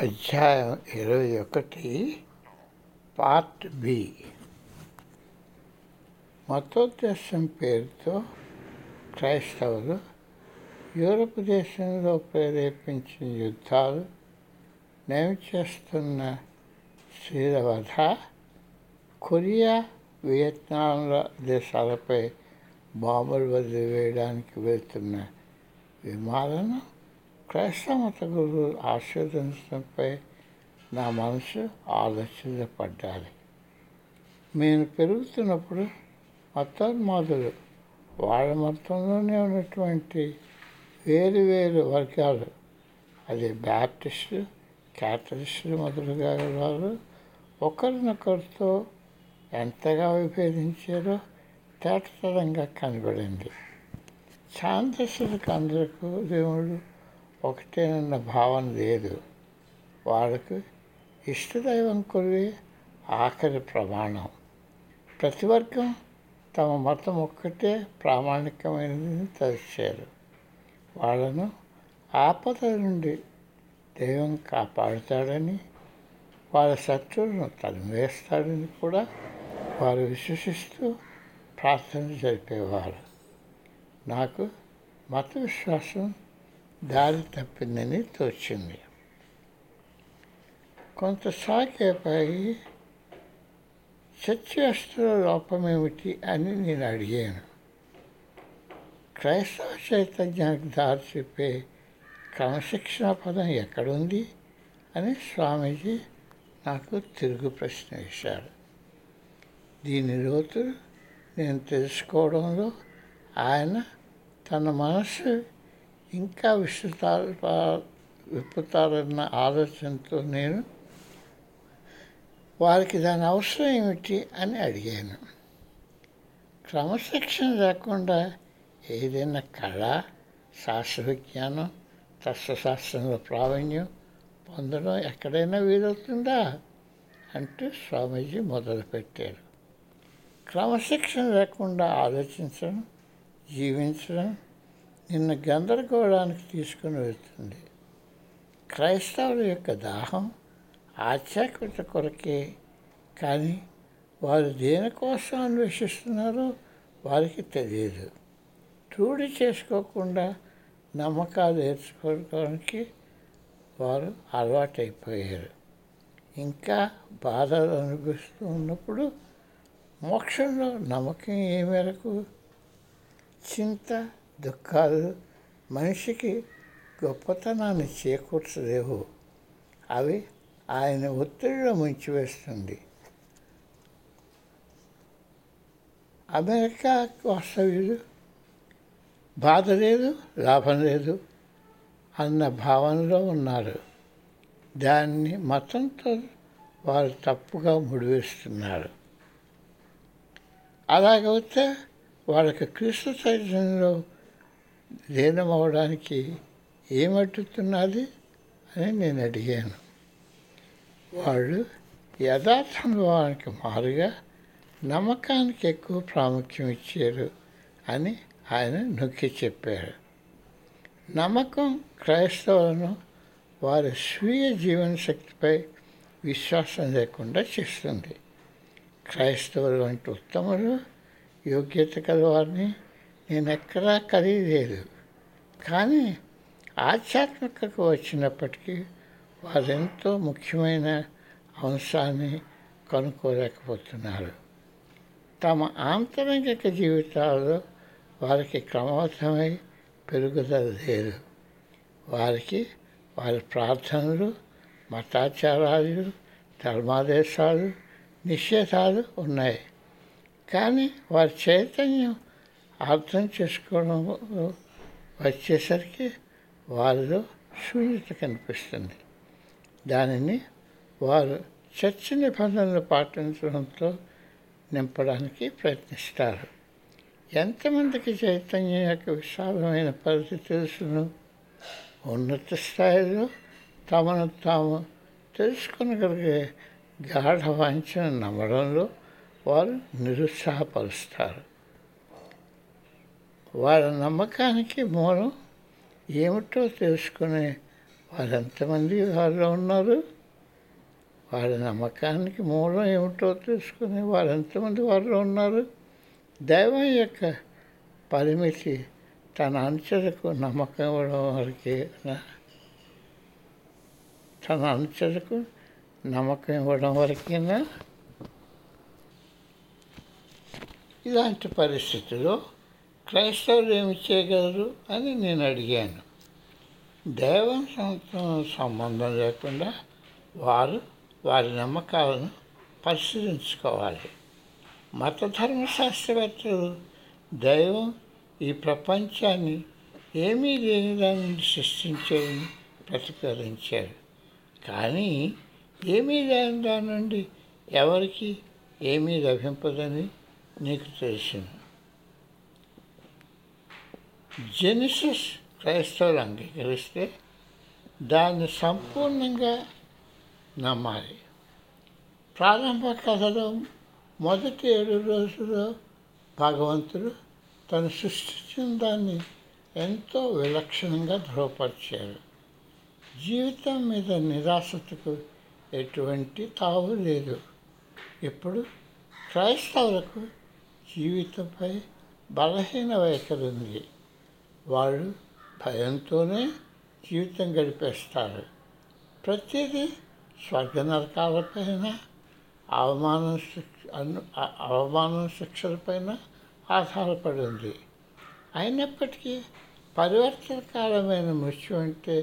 అధ్యాయం ఇరవై ఒకటి పార్ట్ బి. మతోద్దేశం పేరుతో క్రైస్తవులు యూరప్ దేశంలో ప్రేరేపించిన యుద్ధాలు నేను చేస్తున్న శీలవధ కొరియా వియత్నాంల దేశాలపై బాంబులు వదిలివేయడానికి వెళ్తున్న విమాలను క్రైస్తవ మత గురువులు ఆశీర్వదించడంపై నా మనసు ఆలోచించబడ్డాలి నేను పెరుగుతున్నప్పుడు మతోన్మాదులు వాళ్ళ మతంలోనే ఉన్నటువంటి వేరు వేరు వర్గాలు అది బ్యాప్టిస్టు క్యాథలిస్టులు మొదలుగా వారు ఒకరినొకరితో ఎంతగా విభేదించారో తేటతరంగా కనబడింది. ఛాందస్సులకు అందరికీ దేవుడు ఒకటేనన్న భావన లేదు. వాళ్ళకు ఇష్టదైవం కొరివే ఆఖరి ప్రమాణం. ప్రతి వర్గం తమ మతం ఒక్కటే ప్రామాణికమైనదని తలిచారు వాళ్ళను ఆపద నుండి దైవం కాపాడుతాడని వాళ్ళ శత్రువులను తరిమివేస్తాడని కూడా వారు విశ్వసిస్తూ ప్రార్థన జరిపేవారు. నాకు మత విశ్వాసం దారి తప్పిందని తోచింది. కొంత సాకేపై చర్చస్తుల లోపమేమిటి అని నేను అడిగాను. క్రైస్తవ చైతన్యానికి దారి చెప్పే క్రమశిక్షణ పదం ఎక్కడుంది అని స్వామీజీ నాకు తిరుగు ప్రశ్న వేశాడు దీని లోతు నేను తెలుసుకోవడంలో ఆయన తన మనసు ఇంకా విస్తృతాలు విప్పుతారన్న ఆలోచనతో నేను వారికి దాని అవసరం ఏమిటి అని అడిగాను. క్రమశిక్షణ లేకుండా ఏదైనా కళ శాస్త్ర విజ్ఞానం తత్వశాస్త్రంలో ప్రావీణ్యం పొందడం ఎక్కడైనా వీలవుతుందా? అంటూ స్వామీజీ మొదలుపెట్టారు. క్రమశిక్షణ లేకుండా ఆలోచించడం జీవించడం నిన్న గందరగోళానికి తీసుకుని వెళ్తుంది. క్రైస్తవుల యొక్క దాహం ఆధ్యాత్మిక కొరకే కానీ వారు దేనికోసం అన్వేషిస్తున్నారో వారికి తెలియదు. రూఢి చేసుకోకుండా నమ్మకాలు ఏర్చుకోవడానికి వారు అలవాటైపోయారు. ఇంకా బాధలు అనిపిస్తూ ఉన్నప్పుడు మోక్షంలో నమ్మకం ఏ మేరకు? చింత దుఃఖాలు మనిషికి గొప్పతనాన్ని చేకూర్చలేవు. అవి ఆయన ఒత్తిడిలో ముంచివేస్తుంది. అమెరికా వాస్తవ్యులు బాధ లేదు లాభం లేదు అన్న భావనలో ఉన్నారు. దాన్ని మతంతో వారు తప్పుగా ముడివేస్తున్నారు. అలాగైతే వాళ్ళకి క్రీస్తు చైతన్యంలో లీనమవడానికి ఏమట్టుతున్నది అని నేను అడిగాను. వాళ్ళు యథార్థానుభవానికి మారుగా నమ్మకానికి ఎక్కువ ప్రాముఖ్యం ఇచ్చారు అని ఆయన నొక్కి చెప్పారు. నమ్మకం క్రైస్తవులను వారి స్వీయ జీవన శక్తిపై విశ్వాసం లేకుండా చేస్తుంది. క్రైస్తవులు వంటి ఉత్తములు యోగ్యత కలవారిని నేను ఎక్కడా ఖరీదేరు కానీ ఆధ్యాత్మికకు వచ్చినప్పటికీ వారెంతో ముఖ్యమైన అంశాన్ని కనుక్కోలేకపోతున్నారు. తమ ఆంతరంగిక జీవితాల్లో వారికి క్రమబద్ధమై పెరుగుదల లేదు. వారికి వారి ప్రార్థనలు మతాచారాలు ధర్మాదేశాలు నిషేధాలు ఉన్నాయి. కానీ వారి చైతన్యం అర్థం చేసుకోవడం వచ్చేసరికి వారిలో శూన్యత కనిపిస్తుంది. దానిని వారు చర్చ నిబంధనలు పాటించడంతో నింపడానికి ప్రయత్నిస్తారు. ఎంతమందికి చైతన్యం యొక్క విశాలమైన పరిధి తెలుసును? ఉన్నత స్థాయిలో తమను తాము తెలుసుకొనగలిగే గాఢ వాంఛన నమ్మడంలో వారు నిరుత్సాహపరుస్తారు. వాళ్ళ నమ్మకానికి మూలం ఏమిటో తెలుసుకునే వాళ్ళు ఎంతమంది వాళ్ళు ఉన్నారు? వారి నమ్మకానికి మూలం ఏమిటో తెలుసుకుని వాళ్ళు ఎంతమంది వారిలో ఉన్నారు? దైవం యొక్క పరిమితి తన అనుచరకు నమ్మకం ఇవ్వడం వరకే తన అనుచరకు నమ్మకం ఇవ్వడం వరకేనా ఇలాంటి పరిస్థితిలో క్రైస్తవులు ఏమి చేయగలరు అని నేను అడిగాను. దైవం సంబంధం లేకుండా వారు వారి నమ్మకాలను పరిశీలించుకోవాలి. మత ధర్మశాస్త్రవేత్తలు దైవం ఈ ప్రపంచాన్ని ఏమీ లేని దాని నుండి సృష్టించారని ప్రతిపాదించారు. కానీ ఏమీ లేని దాని నుండి ఎవరికి ఏమీ లభింపదని నీకు తెలిసింది జెనిసిస్ క్రైస్తవులు అంగీకరిస్తే దాన్ని సంపూర్ణంగా నమ్మాలి. ప్రారంభ కథలో మొదటి ఏడు రోజుల్లో భగవంతుడు తను సృష్టించిన దాన్ని ఎంతో విలక్షణంగా ధృవపరిచారు జీవితం మీద నిరాశతకు ఎటువంటి తావు లేదు. ఇప్పుడు క్రైస్తవులకు జీవితంపై బలహీన వైఖరి ఉంది. వాళ్ళు భయంతోనే జీవితం గడిపేస్తారు. ప్రతిదీ స్వర్గ నరకాలపైన అవమానం శిక్ష అను అవమానం శిక్షలపైన ఆధారపడి ఉంది అయినప్పటికీ పరివర్తనకాలమైన మృత్యు అంటే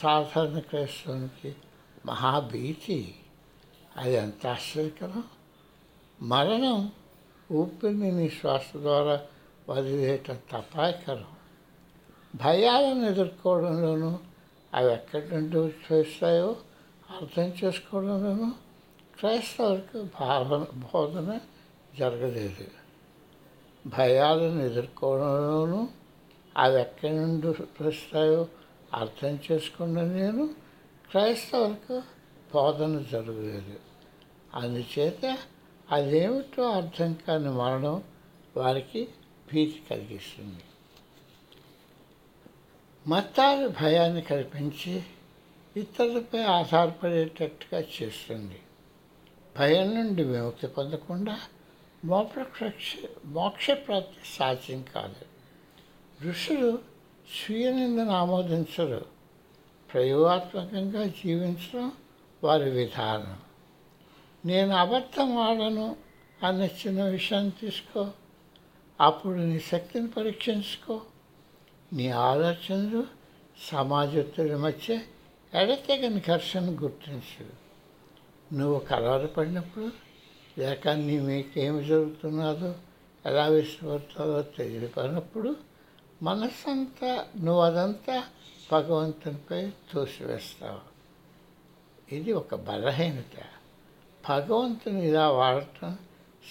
సాధారణ క్రైస్తవునికి మహాభీతి. అది ఎంత ఆశ్చర్యకరం! మరణం ఊపిరిని నీ శ్వాస ద్వారా వదిలేయటం తపాయకరం. భయాలను ఎదుర్కోవడంలోనూ అవి ఎక్కడి నుండి వచ్చేస్తాయో అర్థం చేసుకోవడంలోనూ క్రైస్తవులకు భావన బోధన జరగలేదు. భయాలను ఎదుర్కోవడంలోనూ అవి ఎక్కడి నుండి వస్తాయో అర్థం చేసుకోవడం నేను క్రైస్తవులకు బోధన జరగలేదు. అందుచేత అదేమిటో అర్థం కాని మరణం వారికి భీతి కలిగిస్తుంది. మతాలు భయాన్ని కల్పించి ఇతరులపై ఆధారపడేటట్టుగా చేస్తుంది. భయం నుండి విముక్తి పొందకుండా మోక్ష మోక్షప్రాప్తి సాధ్యం కాదు. ఋషులు స్వీయ నిందను ఆమోదించరు. ప్రయోగాత్మకంగా జీవించడం వారి విధానం. నేను అబద్ధం ఆడను అన్న చిన్న విషయాన్ని తీసుకో. అప్పుడు నీ శక్తిని పరీక్షించుకో. నీ ఆలోచనలు సమాజత్తుల మధ్య ఎడతెగని ఘర్షణ గుర్తించు. నువ్వు కలవరపడినప్పుడు లేక నీ మీకేమి జరుగుతున్నదో ఎలా విశ్వపడుతుందో తెలియపడినప్పుడు మనస్సంతా నువ్వు అదంతా భగవంతునిపై తోసివేస్తావు. ఇది ఒక బలహీనత. భగవంతుని ఇలా వాడటం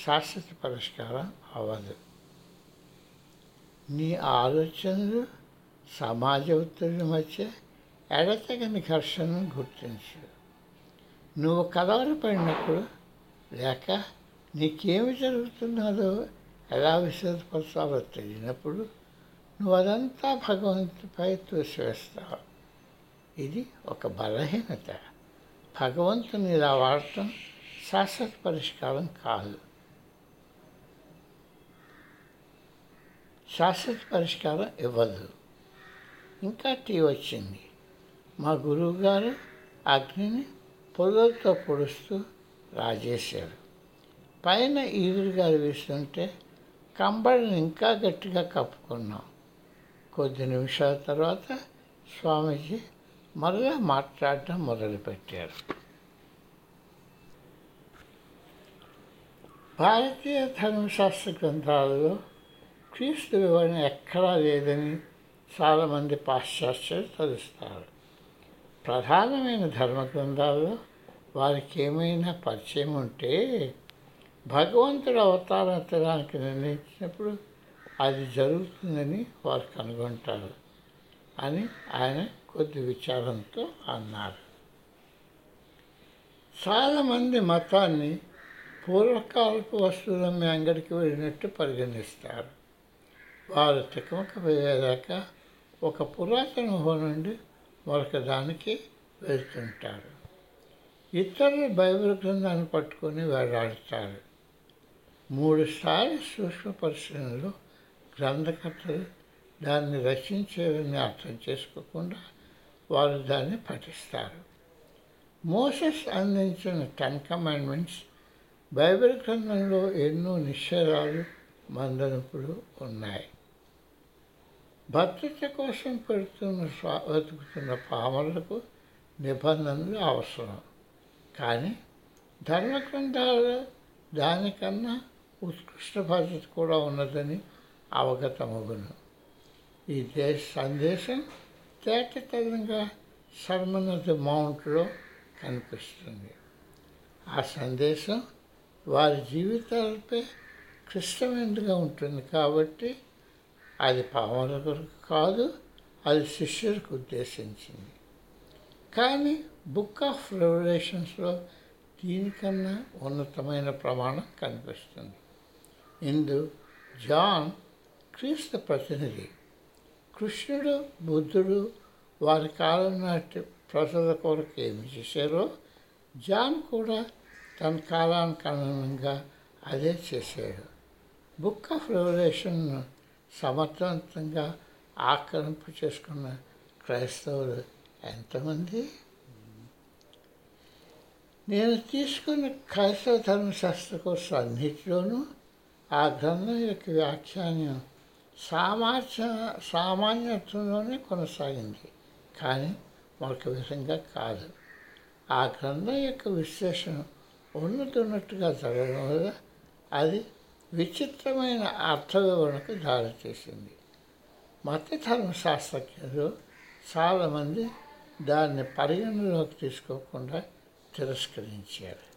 శాశ్వత పరిష్కారం అవ్వదు. నీ ఆలోచనలు సమాజ ఒత్తిడి మధ్య ఎడతెగని ఘర్షణను గుర్తించు. నువ్వు కలవరపడినప్పుడు లేక నీకేమి జరుగుతున్నదో ఎలా విశ్వపరచాలో తెలియనప్పుడు నువ్వు అదంతా భగవంతుపై తోసివేస్తావు. ఇది ఒక బలహీనత. భగవంతుని ఇలా వాడటం శాశ్వత పరిష్కారం కాదు. శాశ్వత పరిష్కారం ఇవ్వదు ఇంకా టీ వచ్చింది. మా గురువుగారు అగ్నిని పొదలతో పొడుస్తూ రాజేశారు. పైన ఈదురుగాలు వేస్తుంటే కంబడిని ఇంకా గట్టిగా కప్పుకున్నాం. కొద్ది నిమిషాల తర్వాత స్వామీజీ మరలా మాట్లాడటం మొదలుపెట్టారు. భారతీయ ధర్మశాస్త్ర గ్రంథాలలో క్రీస్తు వివరణ ఎక్కడా లేదని చాలామంది పాశ్చాత్యులు తలుస్తారు. ప్రధానమైన ధర్మ గ్రంథాల్లో వారికి ఏమైనా పరిచయం ఉంటే భగవంతుడు అవతారం ఎత్తడానికి నిర్ణయించినప్పుడు అది జరుగుతుందని వారు కనుగొంటారు అని ఆయన కొద్ది విచారంతో అన్నారు. చాలామంది మతాన్ని పూర్వకాలపు వస్తువులు మీ అంగడికి వెళ్ళినట్టు పరిగణిస్తారు. వారు తికమక ఒక పురాతన ఊహ నుండి మరొక దానికి వెళ్తుంటారు ఇతరులు బైబిల్ గ్రంథాన్ని పట్టుకొని వేలాడతారు మూడు సార్లు సూక్ష్మ పరిశీలనలో గ్రంథకర్తలు దాన్ని రచించేవని అర్థం చేసుకోకుండా వారు దాన్ని పఠిస్తారు. మోసెస్ అందించిన టెన్ కమాండ్మెంట్స్ బైబిల్ గ్రంథంలో ఎన్నో నిషేధాలు మందనుపులు ఉన్నాయి. భద్రత కోసం పెడుతున్న వెతుకుతున్న పామర్లకు నిబంధనలు అవసరం. కానీ ధర్మగ్రంథాలలో దానికన్నా ఉత్కృష్ట భద్రత కూడా ఉన్నదని అవగతమగును. ఈ దేశ సందేశం తేటతెల్లంగా సర్మన్ ఆఫ్ ది మౌంట్లో కనిపిస్తుంది. ఆ సందేశం వారి జీవితాలపై క్లిష్టమైనదిగా ఉంటుంది కాబట్టి అది పావనకు కాదు అది శిష్యులకు ఉద్దేశించింది. కానీ బుక్ ఆఫ్ రెవల్యూషన్స్లో దీనికన్నా ఉన్నతమైన ప్రమాణం కనిపిస్తుంది. ఇందు జాన్ క్రీస్తు ప్రతినిధి. కృష్ణుడు బుద్ధుడు వారి కాలం నాటి ప్రజల కొరకు ఏమి చేశారో జాన్ కూడా తన కాలానికి అనుగుణంగా అదే చేశాడు. బుక్ ఆఫ్ రెవల్యూషన్ను సమర్థవంతంగా ఆక్రమింపు చేసుకున్న క్రైస్తవులు ఎంతమంది? నేను తీసుకున్న క్రైస్తవ ధర్మశాస్త్ర కోర్సు అన్నిటిలోనూ ఆ గ్రంథం యొక్క వ్యాఖ్యానం సామాన్య సామాన్యత్వంలోనే కొనసాగింది. కానీ మరొక విధంగా కాదు. ఆ గ్రంథం యొక్క విశ్లేషణ ఉన్నది ఉన్నట్టుగా జరగడం వల్ల అది విచిత్రమైన అర్థ వివరణకు దారితీసింది మత ధర్మశాస్త్రజ్ఞులు చాలామంది దాన్ని పరిగణలోకి తీసుకోకుండా తిరస్కరించారు.